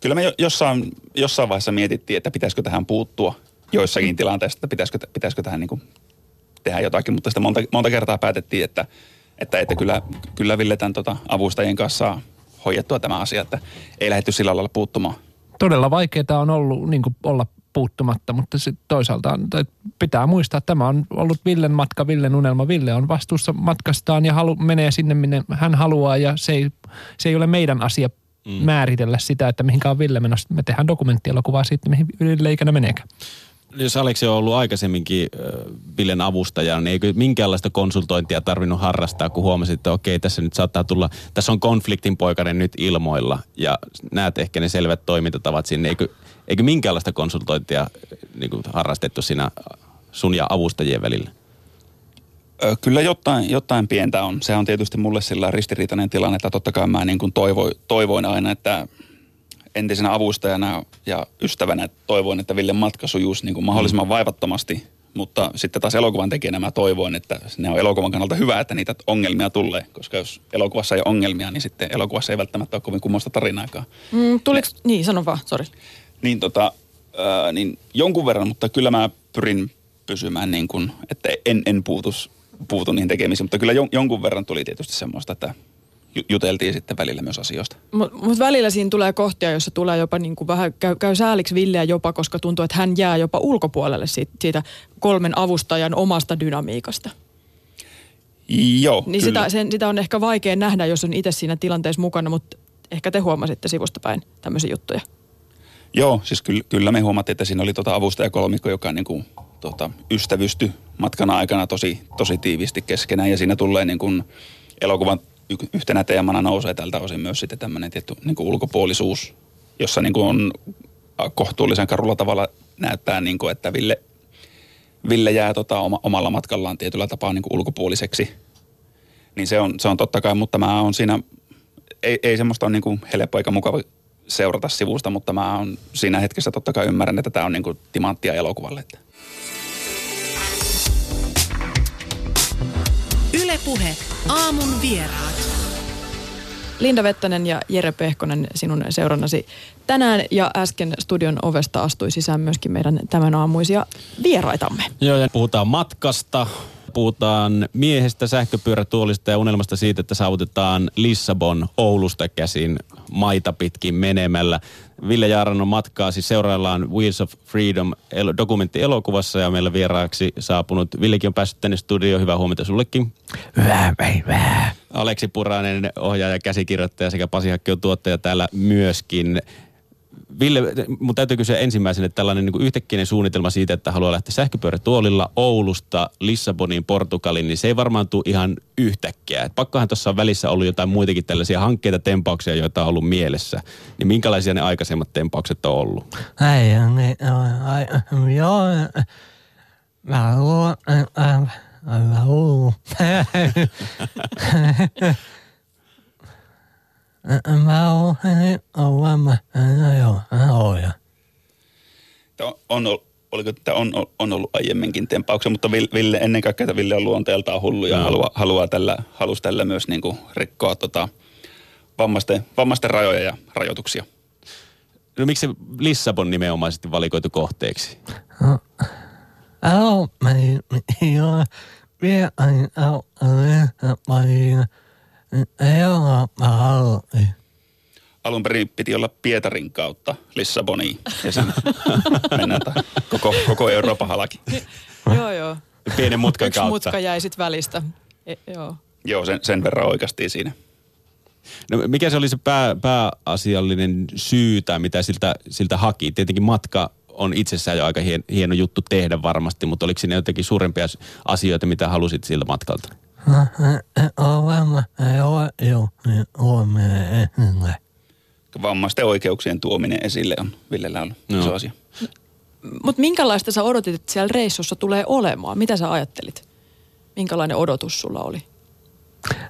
kyllä me jossain, jossain vaiheessa mietittiin, että pitäisikö tähän puuttua joissakin tilanteissa, että pitäisikö, pitäisikö tähän niin kuin tehdä jotakin, mutta sitten monta, monta kertaa päätettiin, että, että, että kyllä, kyllä Ville tämän tota, avustajien kanssa hoidettua tämä asia, että ei lähdetty sillä lailla puuttumaan. Todella vaikeaa on ollut niin olla puuttumatta, mutta sitten toisaalta pitää muistaa, että tämä on ollut Villen matka, Villen unelma. Ville on vastuussa matkastaan ja halu, menee sinne, minne hän haluaa ja se ei, se ei ole meidän asia mm. määritellä sitä, että mihinkä on Ville menossa. Me tehdään dokumenttielokuvaa siitä, mihin Ville ikinä meneekään jos Aleksi on ollut aikaisemminkin Villen avustaja, niin eikö minkäänlaista konsultointia tarvinnut harrastaa, kun huomasit, että okei, tässä nyt saattaa tulla, tässä on konfliktin poikainen nyt ilmoilla ja näet ehkä ne selvät toimintatavat sinne. Eikö, eikö minkäänlaista konsultointia niin harrastettu siinä sun ja avustajien välillä? Kyllä jotain, jotain pientä on. Se on tietysti mulle sillä ristiriitainen tilanne, että totta kai mä niin kuin toivoin, toivoin aina, että entisenä avustajana ja ystävänä toivoin, että Ville matka sujuisi niin kuin mahdollisimman mm. vaivattomasti. Mutta sitten taas elokuvan tekijänä mä toivoin, että ne on elokuvan kannalta hyvä, että niitä ongelmia tulee. Koska jos elokuvassa ei ole ongelmia, niin sitten elokuvassa ei välttämättä ole kovin kummoista tarinaakaan. Mm, tuliko, ne, niin sano vaan, sori. Niin, tota, ää, niin jonkun verran, mutta kyllä mä pyrin pysymään niin kuin, että en, en puutus, puutu niihin tekemisiin. Mutta kyllä jon, jonkun verran tuli tietysti semmoista, että juteltiin sitten välillä myös asioista. Mutta mut välillä siinä tulee kohtia, jossa tulee jopa niin kuin vähän, käy, käy sääliksi Villeä jopa, koska tuntuu, että hän jää jopa ulkopuolelle siitä, siitä kolmen avustajan omasta dynamiikasta. Joo, niin sitä, sen, sitä on ehkä vaikea nähdä, jos on itse siinä tilanteessa mukana, mutta ehkä te huomasitte sivusta päin tämmöisiä juttuja. Joo, siis kyllä, kyllä me huomattiin, että siinä oli tuota avustajakolmikko, joka niin kuin, tuota, ystävysty matkan aikana tosi, tosi tiivisti keskenään. Ja siinä tulee niin kuin elokuvan yhtenä teemana nousee tältä osin myös sitten tämmöinen tietty niin kuin ulkopuolisuus, jossa niin kuin on kohtuullisen karulla tavalla näyttää, niin kuin, että Ville, Ville jää tota oma, omalla matkallaan tietyllä tapaa niin kuin ulkopuoliseksi. Niin se on, se on totta kai, mutta mä on siinä, ei, ei semmoista ole niin kuin helppo eikä mukava seurata sivusta, mutta mä on siinä hetkessä totta kai ymmärrän, että tämä on niin kuin timanttia elokuvalle. Että. Ylepuhe aamun vieraat. Linda Vettänen ja Jere Pehkonen sinun seurannasi tänään ja äsken studion ovesta astui sisään myöskin meidän tämän aamuisia vieraitamme. Joo ja puhutaan matkasta, puhutaan miehestä, sähköpyörätuolista ja unelmasta siitä, että saavutetaan Lissabon Oulusta käsin maita pitkin menemällä. Ville Jaarannon matkaa siis seuraillaan Wheels of Freedom dokumenttielokuvassa ja meillä vieraaksi saapunut Villekin on päässyt tänne studioon. Hyvää huomenta sullekin. Hyvää päivää. Aleksi Puranen, ohjaaja, käsikirjoittaja sekä Pasi Hakki on tuottaja täällä myöskin. Ville, mun täytyy kysyä ensimmäisenä, että tällainen niin yhtäkkiä suunnitelma siitä, että haluaa lähteä sähköpyörätuolilla Oulusta Lissaboniin, Portugaliin, niin se ei varmaan tule ihan yhtäkkiä. Et pakkohan tuossa on välissä ollut jotain muitakin tällaisia hankkeita, tempauksia, joita on ollut mielessä. Niin minkälaisia ne aikaisemmat tempaukset on ollut? Ei, joo, mä haluan, mä haluan, Mä oon oon. On, oliko, että on, on ollut aiemminkin tempauksia, mutta Ville, ennen kaikkea että Ville on luonteeltaan hullu ja no. haluaa, haluaa tällä, halusi tällä myös niin kuin rikkoa tota, vammaisten, vammaisten rajoja ja rajoituksia. No miksi Lissabon nimenomaisesti valikoitu kohteeksi? No, mä joo, vielä aina. Alun perin piti olla Pietarin kautta Lissaboniin ja sen mennään koko, koko Euroopan halaki. joo, joo. Pienen mutkan Yksi kautta. mutka jäi sitten välistä. E, joo. Joo, sen, sen verran oikeastiin siinä. No, mikä se oli se pää, pääasiallinen syy tai mitä siltä, siltä haki? Tietenkin matka on itsessään jo aika hien, hieno juttu tehdä varmasti, mutta oliko siinä jotenkin suurempia asioita, mitä halusit siltä matkalta? Vammaisten oikeuksien tuominen esille on Villellä on no. iso asia. Mutta minkälaista sä odotit, että siellä reissussa tulee olemaan? Mitä sä ajattelit? Minkälainen odotus sulla oli?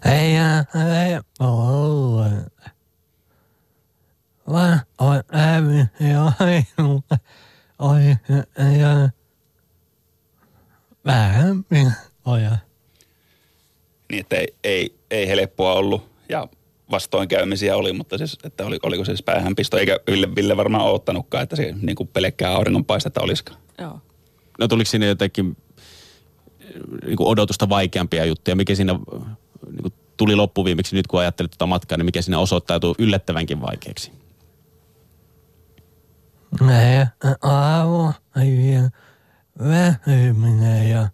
Ei, ei, ole. Vaan on ja oi, ja vähän ojaa niin että ei, ei, ei helppoa ollut. Ja vastoinkäymisiä oli, mutta siis, että oli, oliko se siis päähänpisto, eikä Ville, Ville varmaan odottanutkaan, että se niin kuin pelkkää auringonpaistetta olisikaan. Joo. No tuliko siinä jotenkin niin kuin odotusta vaikeampia juttuja? Mikä siinä niin kuin tuli loppuviimeksi nyt, kun ajattelit tuota matkaa, niin mikä siinä osoittautui yllättävänkin vaikeaksi? Liian vähyminen ja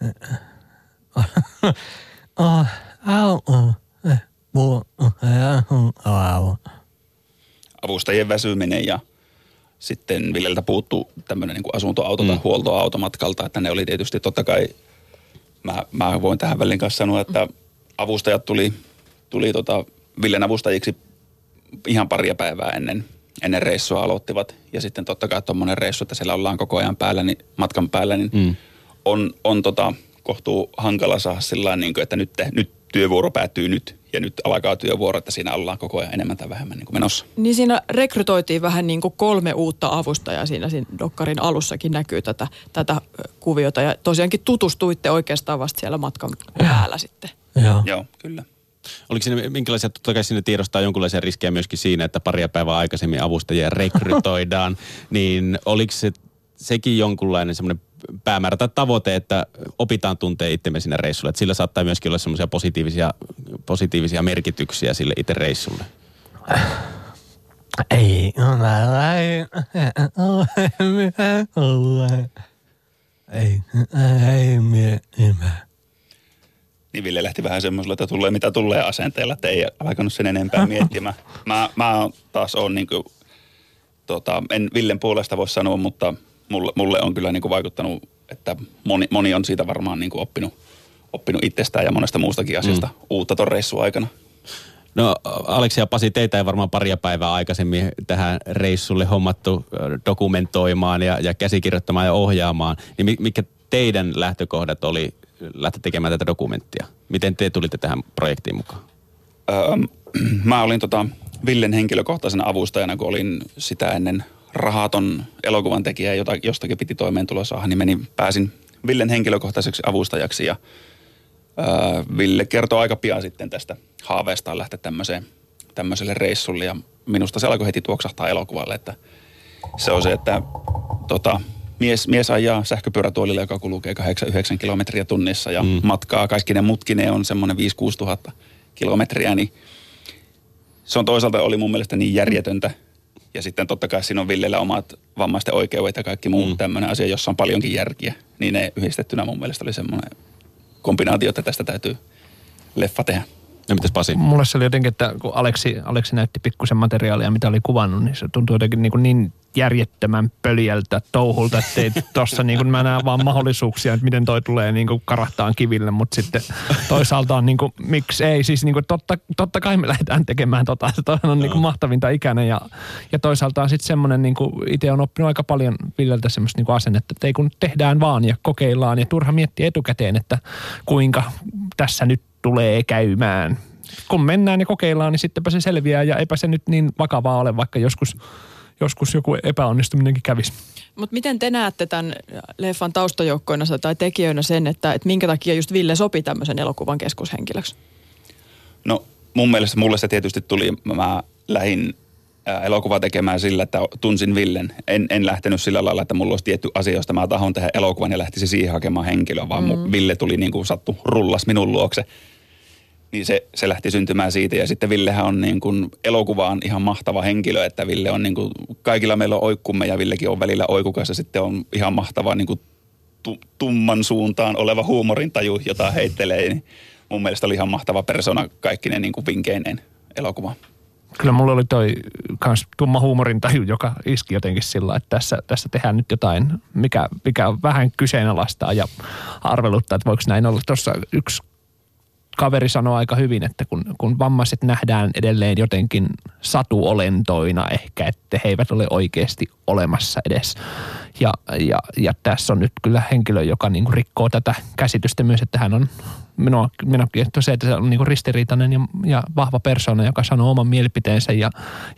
aivan aivan. Avustajien väsyminen ja sitten Villeltä puuttuu tämmöinen niin asuntoauto tai Mm. huoltoauto matkalta, että ne oli tietysti totta kai, mä, mä voin tähän välin kanssa sanoa, että avustajat tuli, tuli tota Villen avustajiksi ihan paria päivää ennen, ennen reissua aloittivat. Ja sitten totta kai tuommoinen reissu, että siellä ollaan koko ajan päällä, niin, matkan päällä, niin Mm. on, on tota, kohtuu hankala saada sillä niin kuin, että nyt, te, nyt työvuoro päättyy nyt ja nyt alkaa työvuoro, että siinä ollaan koko ajan enemmän tai vähemmän niin kuin menossa. Niin siinä rekrytoitiin vähän niin kuin kolme uutta avustajaa siinä, siinä Dokkarin alussakin näkyy tätä, tätä kuviota. Ja tosiaankin tutustuitte oikeastaan vasta siellä matkan päällä sitten. Joo. Joo, kyllä. Oliko siinä minkälaisia, totta kai siinä tiedostaa jonkinlaisia riskejä myöskin siinä, että paria päivää aikaisemmin avustajia rekrytoidaan, niin oliko se sekin jonkunlainen semmoinen päämäärä tai tavoite, että opitaan tuntee itsemme siinä reissulla, että sillä saattaa myöskin olla semmoisia positiivisia, positiivisia merkityksiä sille itse reissulle. Ei. Ei, ei miettimään. Niin Ville lähti vähän semmoisella, että tulee mitä tulee asenteella, että ei alkanut sen enempää miettimään. Mä, mä taas on niin kuin, tota, en Villen puolesta voi sanoa, mutta mulle, mulle on kyllä niin kuin vaikuttanut, että moni, moni on siitä varmaan niin kuin oppinut, oppinut itsestään ja monesta muustakin asiasta mm. uutta ton reissun aikana. No Aleksi ja Pasi, teitä ei varmaan paria päivää aikaisemmin tähän reissulle hommattu dokumentoimaan ja, ja käsikirjoittamaan ja ohjaamaan. Niin mi- mikä teidän lähtökohdat oli lähteä tekemään tätä dokumenttia? Miten te tulitte tähän projektiin mukaan? Öö, mä olin tota Villen henkilökohtaisena avustajana, kun olin sitä ennen rahaton elokuvan tekijä, jota jostakin piti toimeentulo saada, niin menin, pääsin Villen henkilökohtaiseksi avustajaksi ja öö, Ville kertoi aika pian sitten tästä haaveestaan lähteä tämmöiseen, tämmöiselle reissulle ja minusta se alkoi heti tuoksahtaa elokuvalle, että se on se, että tota, mies, mies ajaa sähköpyörätuolilla, joka kulkee 8-9 kilometriä tunnissa ja Mm. matkaa kaikkinen mutkinen on semmoinen 5-6 tuhatta kilometriä, niin se on toisaalta oli mun mielestä niin järjetöntä. Ja sitten totta kai siinä on Villellä omat vammaisten oikeudet ja kaikki muu Mm. mm. tämmöinen asia, jossa on paljonkin järkiä. Niin ne yhdistettynä mun mielestä oli semmoinen kombinaatio, että tästä täytyy leffa tehdä. No mitäs Pasi? Mulle se oli jotenkin, että kun Aleksi, Aleksi näytti pikkusen materiaalia, mitä oli kuvannut, niin se tuntui jotenkin niin, kuin niin järjettömän pöljältä touhulta, että ei tossa niin kuin mä näen vaan mahdollisuuksia, että miten toi tulee niin kuin karahtaan kiville, mutta sitten toisaalta on niin kuin, miksi ei, siis niin kuin totta, totta kai me lähdetään tekemään tota, se on niin kuin mahtavinta ikänä ja, ja toisaalta on sitten semmoinen, niin kuin itse on oppinut aika paljon Villeltä semmoista niin kuin asennetta, että ei kun tehdään vaan ja kokeillaan ja turha miettiä etukäteen, että kuinka tässä nyt tulee käymään. Kun mennään ja kokeillaan, niin sittenpä se selviää ja eipä se nyt niin vakavaa ole, vaikka joskus, joskus joku epäonnistuminenkin kävisi. Mutta miten te näette tämän leffan taustajoukkoina tai tekijöinä sen, että, että minkä takia just Ville sopi tämmöisen elokuvan keskushenkilöksi? No mun mielestä mulle se tietysti tuli, mä lähdin ää, elokuvaa tekemään sillä, että tunsin Villen. En, en lähtenyt sillä lailla, että mulla olisi tietty asia, josta mä tahon tehdä elokuvan ja lähtisi siihen hakemaan henkilöä, vaan mm. Ville tuli niin kuin sattu rullas minun luokse. Niin se, se lähti syntymään siitä ja sitten Villehän on niin kuin elokuvaan ihan mahtava henkilö, että Ville on niin kuin, kaikilla meillä on oikkumme ja Villekin on välillä oikukas ja sitten on ihan mahtava niin kuin tu, tumman suuntaan oleva huumorintaju, jota heittelee. Niin mun mielestä oli ihan mahtava persona kaikkinen niin kuin vinkeineen elokuva. Kyllä mulla oli toi kans tumma huumorin taju, joka iski jotenkin sillä, että tässä, tässä tehdään nyt jotain, mikä, mikä vähän kyseenalaistaa ja arveluttaa, että voiko näin olla. Tuossa yksi kaveri sanoi aika hyvin, että kun, kun vammaiset nähdään edelleen jotenkin satuolentoina ehkä, että he eivät ole oikeasti olemassa edes. Ja, ja, ja tässä on nyt kyllä henkilö, joka niin rikkoo tätä käsitystä myös, että hän on minua, minua kiehtoo se, että se on niin ristiriitainen ja, ja vahva persona, joka sanoo oman mielipiteensä ja,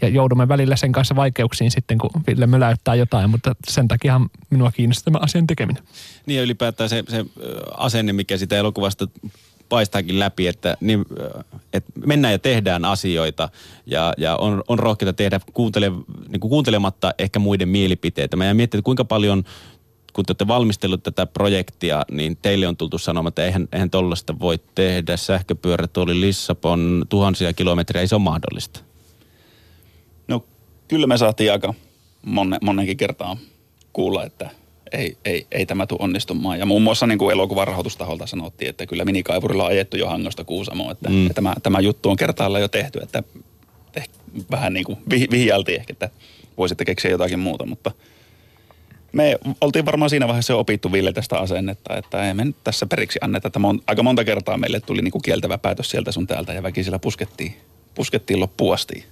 ja joudumme välillä sen kanssa vaikeuksiin sitten, kun Ville möläyttää jotain, mutta sen takia minua kiinnostaa tämä asian tekeminen. Niin ja ylipäätään se, se asenne, mikä sitä elokuvasta paistaakin läpi, että, niin, että mennään ja tehdään asioita ja, ja on, on rohkeita tehdä kuuntele, niin kuin kuuntelematta ehkä muiden mielipiteitä. Mä miettimään, että kuinka paljon kun te olette valmistellut tätä projektia, niin teille on tultu sanomaan, että eihän, eihän tollaista voi tehdä. Sähköpyörät oli Lissabon tuhansia kilometriä, ei se ole mahdollista. No kyllä me saatiin aika monne, monenkin kertaa kuulla, että ei, ei, ei tämä tule onnistumaan. Ja muun muassa niin kuin elokuvan rahoitustaholta sanottiin, että kyllä minikaivurilla on ajettu jo Hangosta Kuusamoon, että, mm. että tämä, tämä juttu on kertaalla jo tehty, että eh, vähän niin kuin vih, vihjailtiin ehkä, että voisitte keksiä jotakin muuta, mutta me oltiin varmaan siinä vaiheessa jo opittu Ville tästä asennetta, että ei me nyt tässä periksi anneta. Että mon, aika monta kertaa meille tuli niin kuin kieltävä päätös sieltä sun täältä ja väkisellä puskettiin, puskettiin loppuun asti.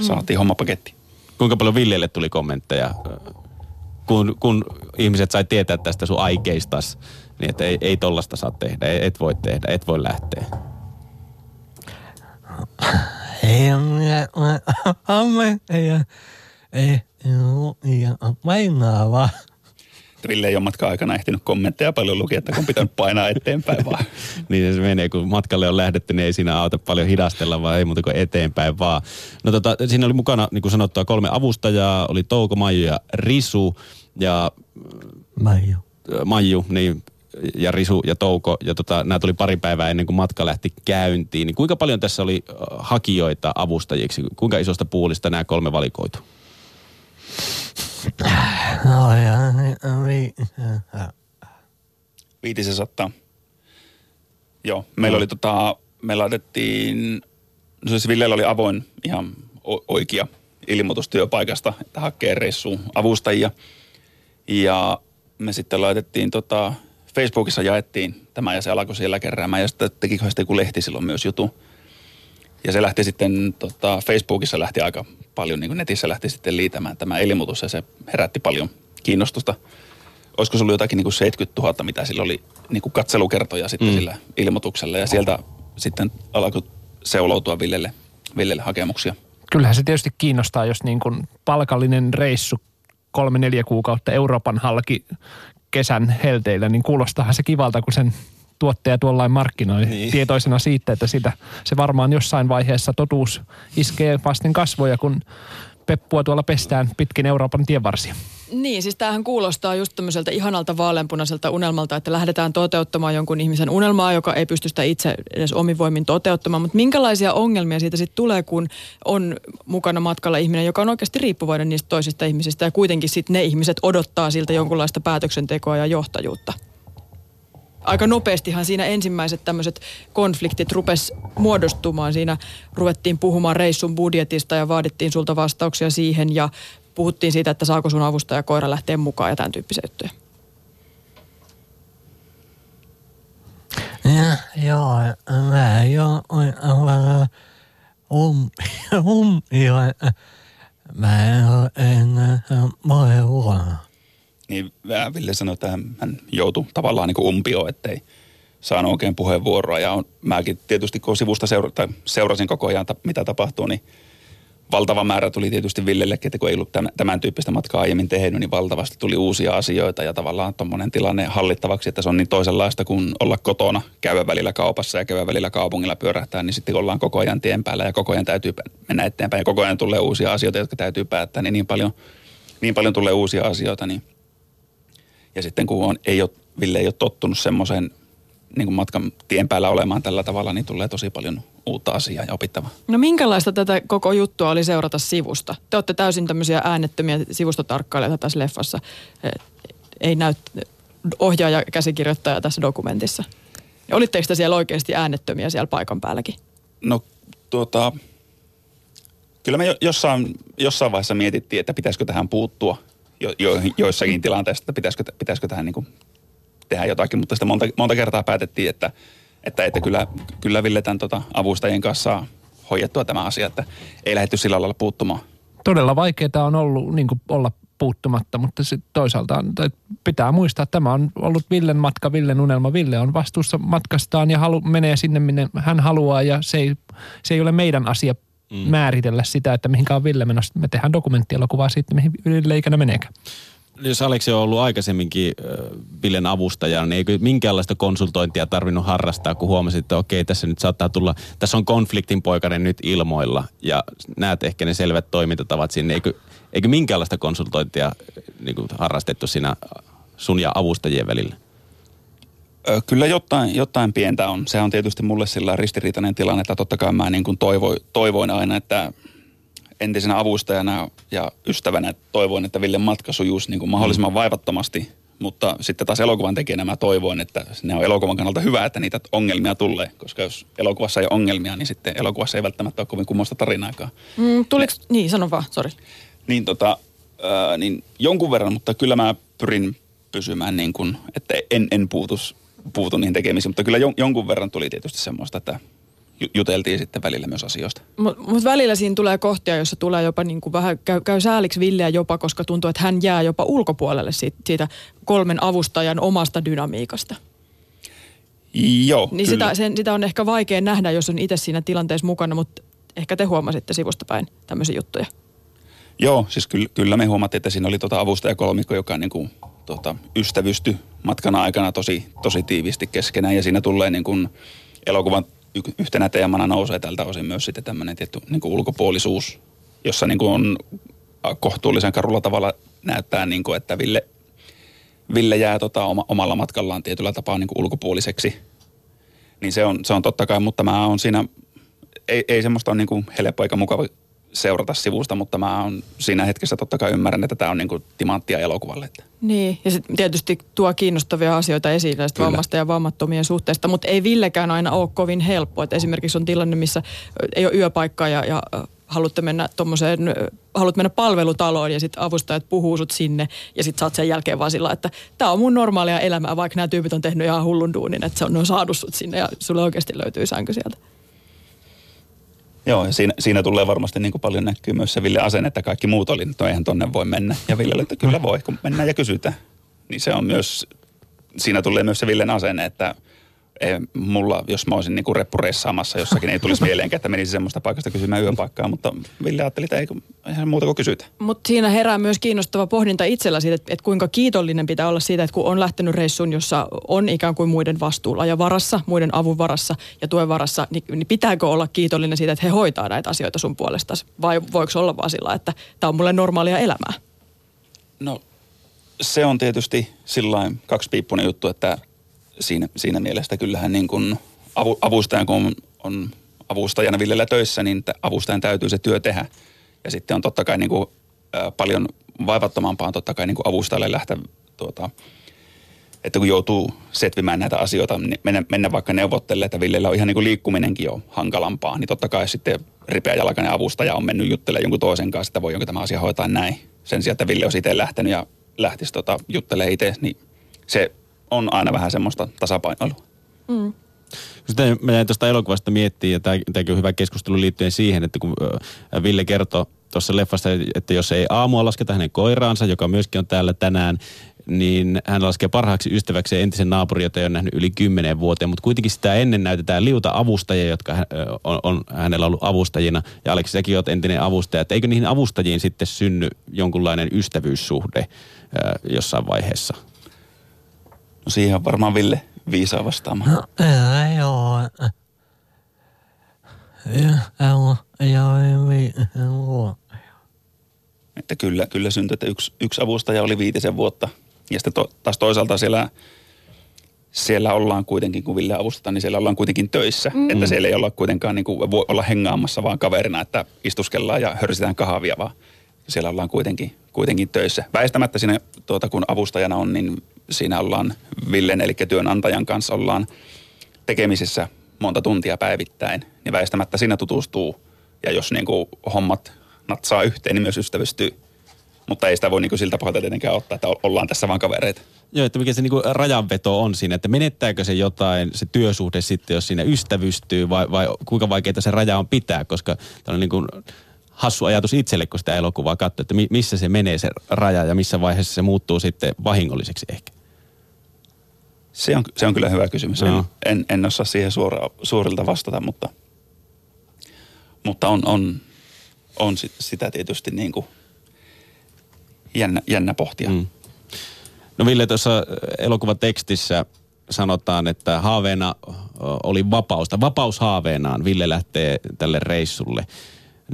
Saatiin homma paketti. Kuinka paljon Villelle tuli kommentteja, kun, kun ihmiset sai tietää tästä sun aikeistas, niin että ei, ei tollasta saa tehdä, ei- et voi tehdä, et voi lähteä. Ei minä ole ammatteja. Ei ei ole painaavaa. Että Ville ei ole matkan aikana ehtinyt kommentteja paljon lukea, että kun pitänyt painaa eteenpäin vaan. Niin se menee, kun matkalle on lähdetty, niin ei siinä auta paljon hidastella, vaan ei muuta kuin eteenpäin vaan. No tota, siinä oli mukana, niin kuin sanottua, kolme avustajaa, oli Touko, Maiju ja Risu. Ja Maiju. Maiju, niin ja Risu ja Touko, ja tota, nämä tuli pari päivää ennen kuin matka lähti käyntiin. Niin kuinka paljon tässä oli äh, hakijoita avustajiksi? Kuinka isosta puulista nämä kolme valikoitu? No Viitisen sataa. Joo, meillä oli tota, me laitettiin, no siis Villellä oli avoin ihan oikea ilmoitus työpaikasta, että hakee reissuun avustajia. Ja me sitten laitettiin tota, Facebookissa jaettiin tämä ja se alkoi siellä keräämään ja sitten teki joku lehti silloin myös jutu. Ja se lähti sitten, tota, Facebookissa lähti aika paljon, niin kuin netissä lähti sitten liitämään tämä ilmoitus ja se herätti paljon kiinnostusta. Olisiko se ollut jotakin niin kuin 70 000, mitä sillä oli niin kuin katselukertoja sitten mm. sillä ilmoituksella ja sieltä sitten alkoi seuloutua Villelle, Villelle hakemuksia. Kyllähän se tietysti kiinnostaa, jos niin kuin palkallinen reissu kolme neljä kuukautta Euroopan halki kesän helteillä, niin kuulostaahan se kivalta, kun sen tuottaja tuollain markkinoi niin. tietoisena siitä, että sitä, se varmaan jossain vaiheessa totuus iskee vasten kasvoja, kun peppua tuolla pestään pitkin Euroopan tienvarsia. Niin, siis tämähän kuulostaa just tämmöiseltä ihanalta vaaleanpunaiselta unelmalta, että lähdetään toteuttamaan jonkun ihmisen unelmaa, joka ei pysty sitä itse edes omin voimin toteuttamaan. Mutta minkälaisia ongelmia siitä sitten tulee, kun on mukana matkalla ihminen, joka on oikeasti riippuvainen niistä toisista ihmisistä ja kuitenkin sitten ne ihmiset odottaa siltä jonkunlaista päätöksentekoa ja johtajuutta? Aika nopeastihan siinä ensimmäiset tämmöiset konfliktit rupes muodostumaan. Siinä ruvettiin puhumaan reissun budjetista ja vaadittiin sulta vastauksia siihen ja puhuttiin siitä, että saako sun avustaja koira lähteä mukaan ja tämän tyyppisiä juttuja. Ja, joo, mä jo olen um, um, jo, mä en enää voi huono. Niin Ville sanoi, että hän, joutui tavallaan niin umpioon, ettei saanut oikein puheenvuoroa. Ja on, mäkin tietysti kun sivusta seura, tai seurasin koko ajan, ta, mitä tapahtuu, niin valtava määrä tuli tietysti Villellekin, että kun ei ollut tämän, tämän tyyppistä matkaa aiemmin tehnyt, niin valtavasti tuli uusia asioita ja tavallaan tuommoinen tilanne hallittavaksi, että se on niin toisenlaista kuin olla kotona, käydä välillä kaupassa ja käydä välillä kaupungilla pyörähtää, niin sitten ollaan koko ajan tien päällä ja koko ajan täytyy mennä eteenpäin ja koko ajan tulee uusia asioita, jotka täytyy päättää, niin niin paljon, niin paljon tulee uusia asioita, niin ja sitten kun on, ei ole, Ville ei ole tottunut semmoiseen niin kuin matkan tien päällä olemaan tällä tavalla, niin tulee tosi paljon uutta asiaa ja opittavaa. No minkälaista tätä koko juttua oli seurata sivusta? Te olette täysin tämmöisiä äänettömiä sivustotarkkailijoita tässä leffassa. Ei näy ohjaaja käsikirjoittaja tässä dokumentissa. Olitteko te siellä oikeasti äänettömiä siellä paikan päälläkin? No tuota, kyllä me jo- jossain, jossain vaiheessa mietittiin, että pitäisikö tähän puuttua jo, jo, joissakin tilanteissa, että pitäisikö, pitäisikö tähän niin kuin tehdä jotakin, mutta sitten monta, monta kertaa päätettiin, että, että, että kyllä, kyllä Ville tämän tota, avustajien kanssa saa hoidettua tämä asia, että ei lähdetty sillä lailla puuttumaan. Todella vaikeaa on ollut niin kuin olla puuttumatta, mutta sit toisaalta pitää muistaa, että tämä on ollut Villen matka, Villen unelma. Ville on vastuussa matkastaan ja halu, menee sinne, minne hän haluaa ja se ei, se ei ole meidän asia mm. määritellä sitä, että mihinkä on Ville menossa. Me tehdään dokumenttielokuvaa siitä, mihin Ville ikinä meneekään. jos Aleksi on ollut aikaisemminkin Villen avustajana, niin eikö minkäänlaista konsultointia tarvinnut harrastaa, kun huomasit, että okei, tässä nyt saattaa tulla, tässä on konfliktin poikainen nyt ilmoilla ja näet ehkä ne selvät toimintatavat sinne. Eikö, eikö minkäänlaista konsultointia niin harrastettu siinä sun ja avustajien välillä? Kyllä jotain, jotain pientä on. Se on tietysti mulle sillä ristiriitainen tilanne, että totta kai mä niin kuin toivoin, toivoin aina, että entisenä avustajana ja ystävänä toivoin, että Ville matka sujuisi niin kuin mahdollisimman vaivattomasti. Mutta sitten taas elokuvan tekijänä mä toivoin, että ne on elokuvan kannalta hyvä, että niitä ongelmia tulee. Koska jos elokuvassa ei ole ongelmia, niin sitten elokuvassa ei välttämättä ole kovin kummoista tarinaakaan. Mm, tuliko, niin sano vaan, sori. Niin, tota, ää, niin jonkun verran, mutta kyllä mä pyrin pysymään niin kuin, että en, en puutus, puutu niihin tekemisiin. Mutta kyllä jon, jonkun verran tuli tietysti semmoista, että ju- juteltiin sitten välillä myös asioista. Mutta mut välillä siinä tulee kohtia, jossa tulee jopa niin kuin vähän, käy, käy sääliksi Villeä jopa, koska tuntuu, että hän jää jopa ulkopuolelle siitä, siitä kolmen avustajan omasta dynamiikasta. Joo, Niin kyllä. sitä, sen, sitä on ehkä vaikea nähdä, jos on itse siinä tilanteessa mukana, mutta ehkä te huomasitte sivusta päin tämmöisiä juttuja. Joo, siis kyllä, kyllä me huomattiin, että siinä oli tota avustajakolmikko, joka niin kuin, tota, ystävysty matkan aikana tosi, tosi tiiviisti keskenään. Ja siinä tulee niin kuin elokuvan yhtenä teemana nousee tältä osin myös sitten tämmöinen tietty niin kuin ulkopuolisuus, jossa niin kuin on kohtuullisen karulla tavalla näyttää, niin kuin, että Ville, Ville jää tota, oma, omalla matkallaan tietyllä tapaa niin kuin ulkopuoliseksi. Niin se on, se on totta kai, mutta mä on siinä, ei, ei semmoista ole niin kuin helppo eikä mukava seurata sivusta, mutta mä on siinä hetkessä totta kai ymmärrän, että tämä on niin kuin timanttia elokuvalle. Niin, ja sitten tietysti tuo kiinnostavia asioita esiin näistä vammasta ja vammattomien suhteesta, mutta ei Villekään aina ole kovin helppo. Et esimerkiksi on tilanne, missä ei ole yöpaikkaa ja, ja haluatte mennä tommoseen, haluat mennä palvelutaloon ja sitten avustajat puhuu sut sinne ja sitten saat sen jälkeen vaan sillä, että tämä on mun normaalia elämää, vaikka nämä tyypit on tehnyt ihan hullun duunin, että se on, ne on saanut sut sinne ja sulle oikeasti löytyy sänky sieltä. Joo, ja siinä, siinä tulee varmasti niin kuin paljon näkyy myös se Ville asenne, että kaikki muut oli, että no eihän tonne voi mennä. Ja Ville että kyllä voi, kun mennään ja kysytään. Niin se on myös, siinä tulee myös se Villen asenne, että ei, mulla, jos mä olisin niin reppureissaamassa jossakin, ei tulisi mieleenkään, että menisi semmoista paikasta kysymään yöpaikkaa, mutta Ville ajatteli, että ei, eihän muuta kuin kysytä. Mutta siinä herää myös kiinnostava pohdinta itsellä siitä, että, että kuinka kiitollinen pitää olla siitä, että kun on lähtenyt reissuun, jossa on ikään kuin muiden vastuulla ja varassa, muiden avun varassa ja tuen varassa, niin, niin pitääkö olla kiitollinen siitä, että he hoitaa näitä asioita sun puolestasi? Vai voiko olla vaan sillä, että tämä on mulle normaalia elämää? No se on tietysti sillä kaksipiippunen juttu, että siinä, siinä mielessä kyllähän niin kuin avu, avustajan, kun on, on avustajana Villellä töissä, niin avustajan täytyy se työ tehdä. Ja sitten on totta kai niin kuin, paljon vaivattomampaa on totta kai niin kuin avustajalle lähteä, tuota, että kun joutuu setvimään näitä asioita, niin mennä, mennä vaikka neuvottelemaan, että Villellä on ihan niin kuin liikkuminenkin jo hankalampaa, niin totta kai sitten ripeä jalkainen avustaja on mennyt juttelemaan jonkun toisen kanssa, että voi jonka tämä asia hoitaa näin. Sen sijaan, että Ville olisi itse lähtenyt ja lähtisi tota, juttelemaan itse, niin se on aina vähän semmoista tasapainoilua. Sitten mä jäin tuosta elokuvasta miettimään, ja tämäkin on hyvä keskustelu liittyen siihen, että kun Ville kertoi tuossa leffassa, että jos ei aamua lasketa hänen koiraansa, joka myöskin on täällä tänään, niin hän laskee parhaaksi ystäväksi entisen naapurin, jota ei ole nähnyt yli kymmenen vuoteen, mutta kuitenkin sitä ennen näytetään liuta avustajia, jotka hän- on, on hänellä ollut avustajina. Ja Aleksi, säkin olet entinen avustaja, että eikö niihin avustajiin sitten synny jonkunlainen ystävyyssuhde jossain vaiheessa? No siihen on varmaan Ville viisaa vastaamaan. No, ei ja, Että kyllä, kyllä syntyi, että yksi, yksi avustaja oli viitisen vuotta. Ja sitten to, taas toisaalta siellä, siellä ollaan kuitenkin, kun Ville avustetaan, niin siellä ollaan kuitenkin töissä. Mm. Että siellä ei olla kuitenkaan niin kuin, voi olla hengaamassa vaan kaverina, että istuskellaan ja hörsitään kahvia, vaan siellä ollaan kuitenkin, kuitenkin töissä. Väistämättä siinä, tuota, kun avustajana on, niin siinä ollaan Villen, eli työnantajan kanssa ollaan tekemisissä monta tuntia päivittäin, niin väistämättä siinä tutustuu. Ja jos niin kuin hommat natsaa yhteen, niin myös ystävystyy. Mutta ei sitä voi niin kuin siltä pohjalta tietenkään ottaa, että ollaan tässä vaan kavereita. Joo, että mikä se niinku rajanveto on siinä, että menettääkö se jotain, se työsuhde sitten, jos siinä ystävystyy vai, vai kuinka vaikeaa se raja on pitää, koska tämä on niinku hassu ajatus itselle, kun sitä elokuvaa katsoo, että mi- missä se menee se raja ja missä vaiheessa se muuttuu sitten vahingolliseksi ehkä. Se on, se on kyllä hyvä kysymys. En, en, en osaa siihen suora, suorilta vastata, mutta, mutta on, on, on sit- sitä tietysti niin kuin jännä, jännä pohtia. Mm. No Ville, tuossa äh, elokuvan tekstissä sanotaan, että haaveena oli vapausta. Vapaus haaveenaan. Ville lähtee tälle reissulle.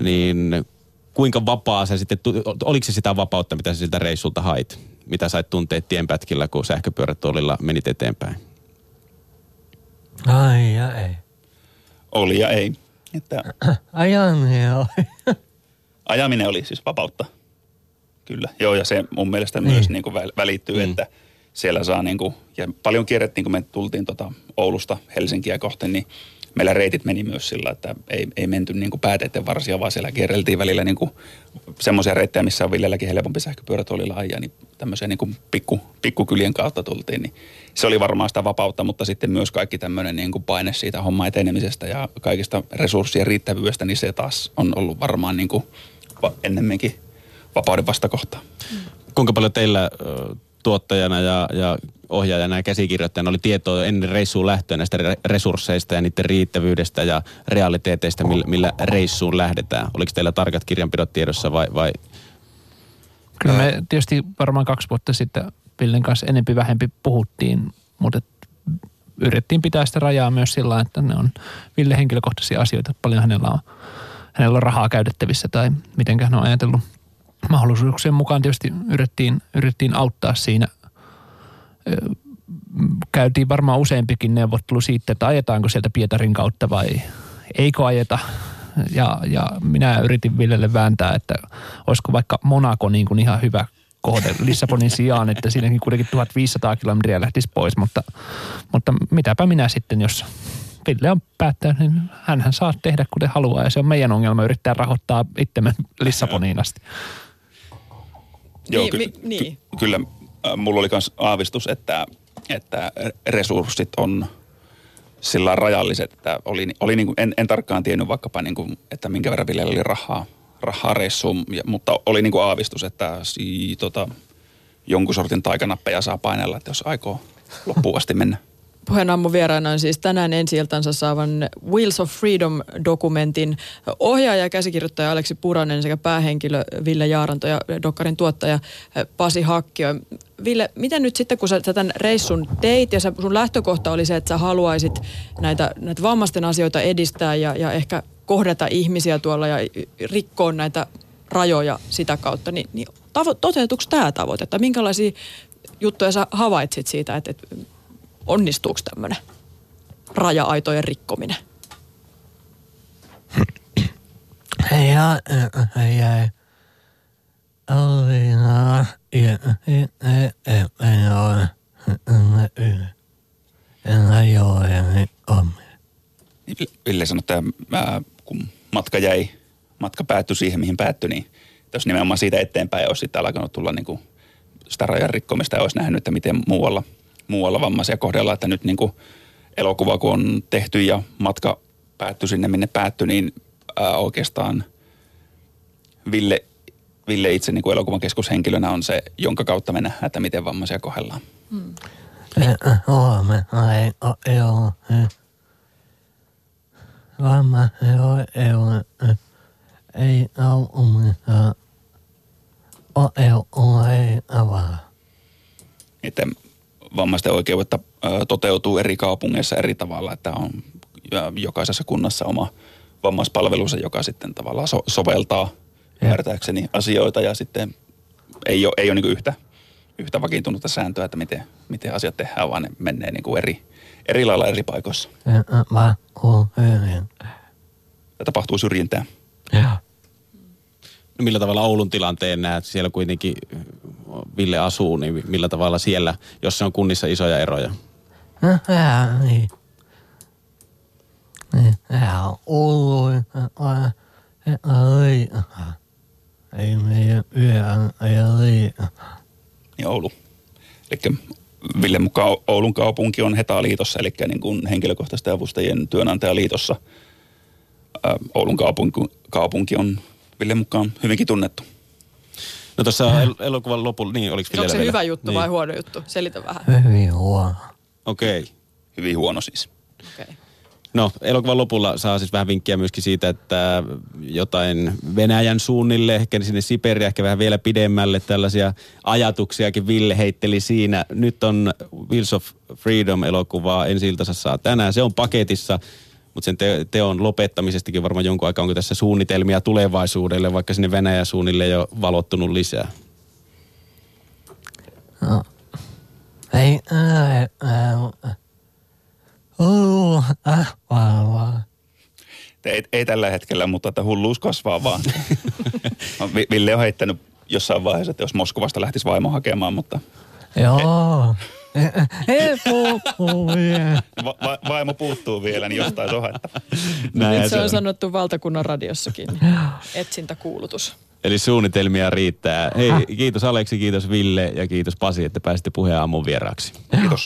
Niin kuinka vapaa sä sitten, oliko se sitä vapautta, mitä sä siltä reissulta hait? Mitä sait tuntea tienpätkillä, kun sähköpyörätuolilla menit eteenpäin? Ai ja ei. Oli ja ei. Että Ajaminen oli. ajaminen oli siis vapautta. Kyllä. Joo, ja se mun mielestä niin. myös niin kuin väl- välittyy, Mm. mm. että siellä saa niin kuin, ja paljon kierrettiin, kun me tultiin tota Oulusta Helsinkiä kohti, niin meillä reitit meni myös sillä, että ei, ei menty niin kuin pääteiden varsia, vaan siellä kierreltiin välillä niin kuin semmoisia reittejä, missä on Villelläkin helpompi sähköpyörätuolilla ajaa, niin tämmöisiä niin pikku, pikkukylien kautta tultiin, niin se oli varmaan sitä vapautta, mutta sitten myös kaikki tämmöinen niin kuin paine siitä homman etenemisestä ja kaikista resurssien riittävyydestä, niin se taas on ollut varmaan niin kuin ennemminkin vapauden vastakohtaa. Kuinka paljon teillä tuottajana ja, ja ohjaajana ja käsikirjoittajana oli tietoa ennen reissuun lähtöä näistä re- resursseista ja niiden riittävyydestä ja realiteeteista, millä, millä reissuun lähdetään? Oliko teillä tarkat kirjanpidot tiedossa vai, vai Kyllä me tietysti varmaan kaksi vuotta sitten Villen kanssa enempi vähempi puhuttiin, mutta et yritettiin pitää sitä rajaa myös sillä että ne on Ville henkilökohtaisia asioita. Paljon hänellä on, hänellä on rahaa käytettävissä tai miten hän on ajatellut. Mahdollisuuksien mukaan tietysti yritettiin, yritettiin auttaa siinä. Käytiin varmaan useampikin neuvottelu siitä, että ajetaanko sieltä Pietarin kautta vai eikö ajeta. Ja, ja minä yritin Villelle vääntää, että olisiko vaikka Monaco niin kuin ihan hyvä kohde Lissabonin sijaan, että siinäkin kuitenkin 1500 kilometriä lähtisi pois, mutta, mutta mitäpä minä sitten, jos Ville on päättänyt, niin hänhän saa tehdä kuten haluaa ja se on meidän ongelma yrittää rahoittaa itsemme Lissaboniin asti. Joo, Niin, ky- mi- niin. Ky- kyllä äh, mulla oli myös aavistus, että, että resurssit on sillä rajalliset, että oli, oli niin kuin, en, en, tarkkaan tiennyt vaikkapa, niin kuin, että minkä verran Villellä oli rahaa, rahaa reissuun, ja, mutta oli niin kuin aavistus, että si, tota, jonkun sortin taikanappeja saa painella, että jos aikoo loppuun asti mennä. Puheen aamun vieraana on siis tänään ensi saavan Wheels of Freedom-dokumentin ohjaaja ja käsikirjoittaja Aleksi Puranen sekä päähenkilö Ville Jaaranto ja Dokkarin tuottaja Pasi Hakkio. Ville, miten nyt sitten, kun sä tämän reissun teit ja sun lähtökohta oli se, että sä haluaisit näitä, näitä vammaisten asioita edistää ja, ja ehkä kohdata ihmisiä tuolla ja rikkoa näitä rajoja sitä kautta, niin, niin tavo, toteutuuko tämä tavoite? Että minkälaisia juttuja sä havaitsit siitä, että, että onnistuuko tämmöinen raja-aitojen rikkominen? Ja ei ei. Alina ja Ville sanoi, että ää, kun matka jäi, matka päättyi siihen, mihin päättyi, niin jos nimenomaan siitä eteenpäin olisi sitten alkanut tulla niin kuin sitä rajan rikkomista ja olisi nähnyt, että miten muualla, muualla vammaisia kohdellaan, että nyt niin kuin elokuva kun on tehty ja matka päättyi sinne, minne päättyi, niin ää, oikeastaan Ville, Ville itse niin kuin elokuvan keskushenkilönä on se, jonka kautta me nähdään, että miten vammaisia kohdellaan. Olemme ei ei ole. Vamma ei ole. Ei ole ei ole ei avaa. että vammaisten oikeudet ö, toteutuu eri kaupungeissa eri tavalla, että on jokaisessa kunnassa oma vammaispalvelunsa, joka sitten tavallaan so- soveltaa ymmärtääkseni asioita ja sitten ei ole, ei ole niin yhtä, yhtä vakiintunutta sääntöä, että miten, miten asiat tehdään, vaan ne menee niin eri, eri lailla eri paikoissa. Ja tapahtuu syrjintää. Ja. no millä tavalla Oulun tilanteen näet? Siellä kuitenkin Ville asuu, niin millä tavalla siellä, jos se on kunnissa isoja eroja? Ja niin. Niin, ja on ollut. Ei Ei meidän ei niin Oulu. Eli Ville mukaan Oulun kaupunki on HETA-liitossa, eli niin kuin henkilökohtaisten avustajien työnantajaliitossa. Oulun kaupunki, kaupunki on Ville mukaan hyvinkin tunnettu. No tuossa el- elokuvan lopulla, niin oliko Onko se vielä? hyvä juttu niin. vai huono juttu? Selitä vähän. Hyvin huono. Okei. Okay. Hyvin huono siis. Okay. No, elokuvan lopulla saa siis vähän vinkkiä myöskin siitä, että jotain Venäjän suunnille, ehkä sinne Siberia, ehkä vähän vielä pidemmälle tällaisia ajatuksiakin Ville heitteli siinä. Nyt on Wheels of Freedom-elokuvaa ensi saa tänään. Se on paketissa, mutta sen te- teon lopettamisestakin varmaan jonkun aikaa onko tässä suunnitelmia tulevaisuudelle, vaikka sinne Venäjän suunnille ei ole valottunut lisää. No. Ei, ää, ää, Hullu, äh, vaan, vaan. Ei, ei tällä hetkellä, mutta että hulluus kasvaa vaan. No, Vi- Ville on heittänyt jossain vaiheessa, että jos Moskovasta lähtisi vaimo hakemaan, mutta Joo. Va- va- vaimo puuttuu vielä, niin jostain se on haettava. Nyt se on sanottu valtakunnan radiossakin. Etsintäkuulutus. Eli suunnitelmia riittää. Hei, kiitos Aleksi, kiitos Ville ja kiitos Pasi, että pääsitte puheen aamun vieraaksi. Kiitos.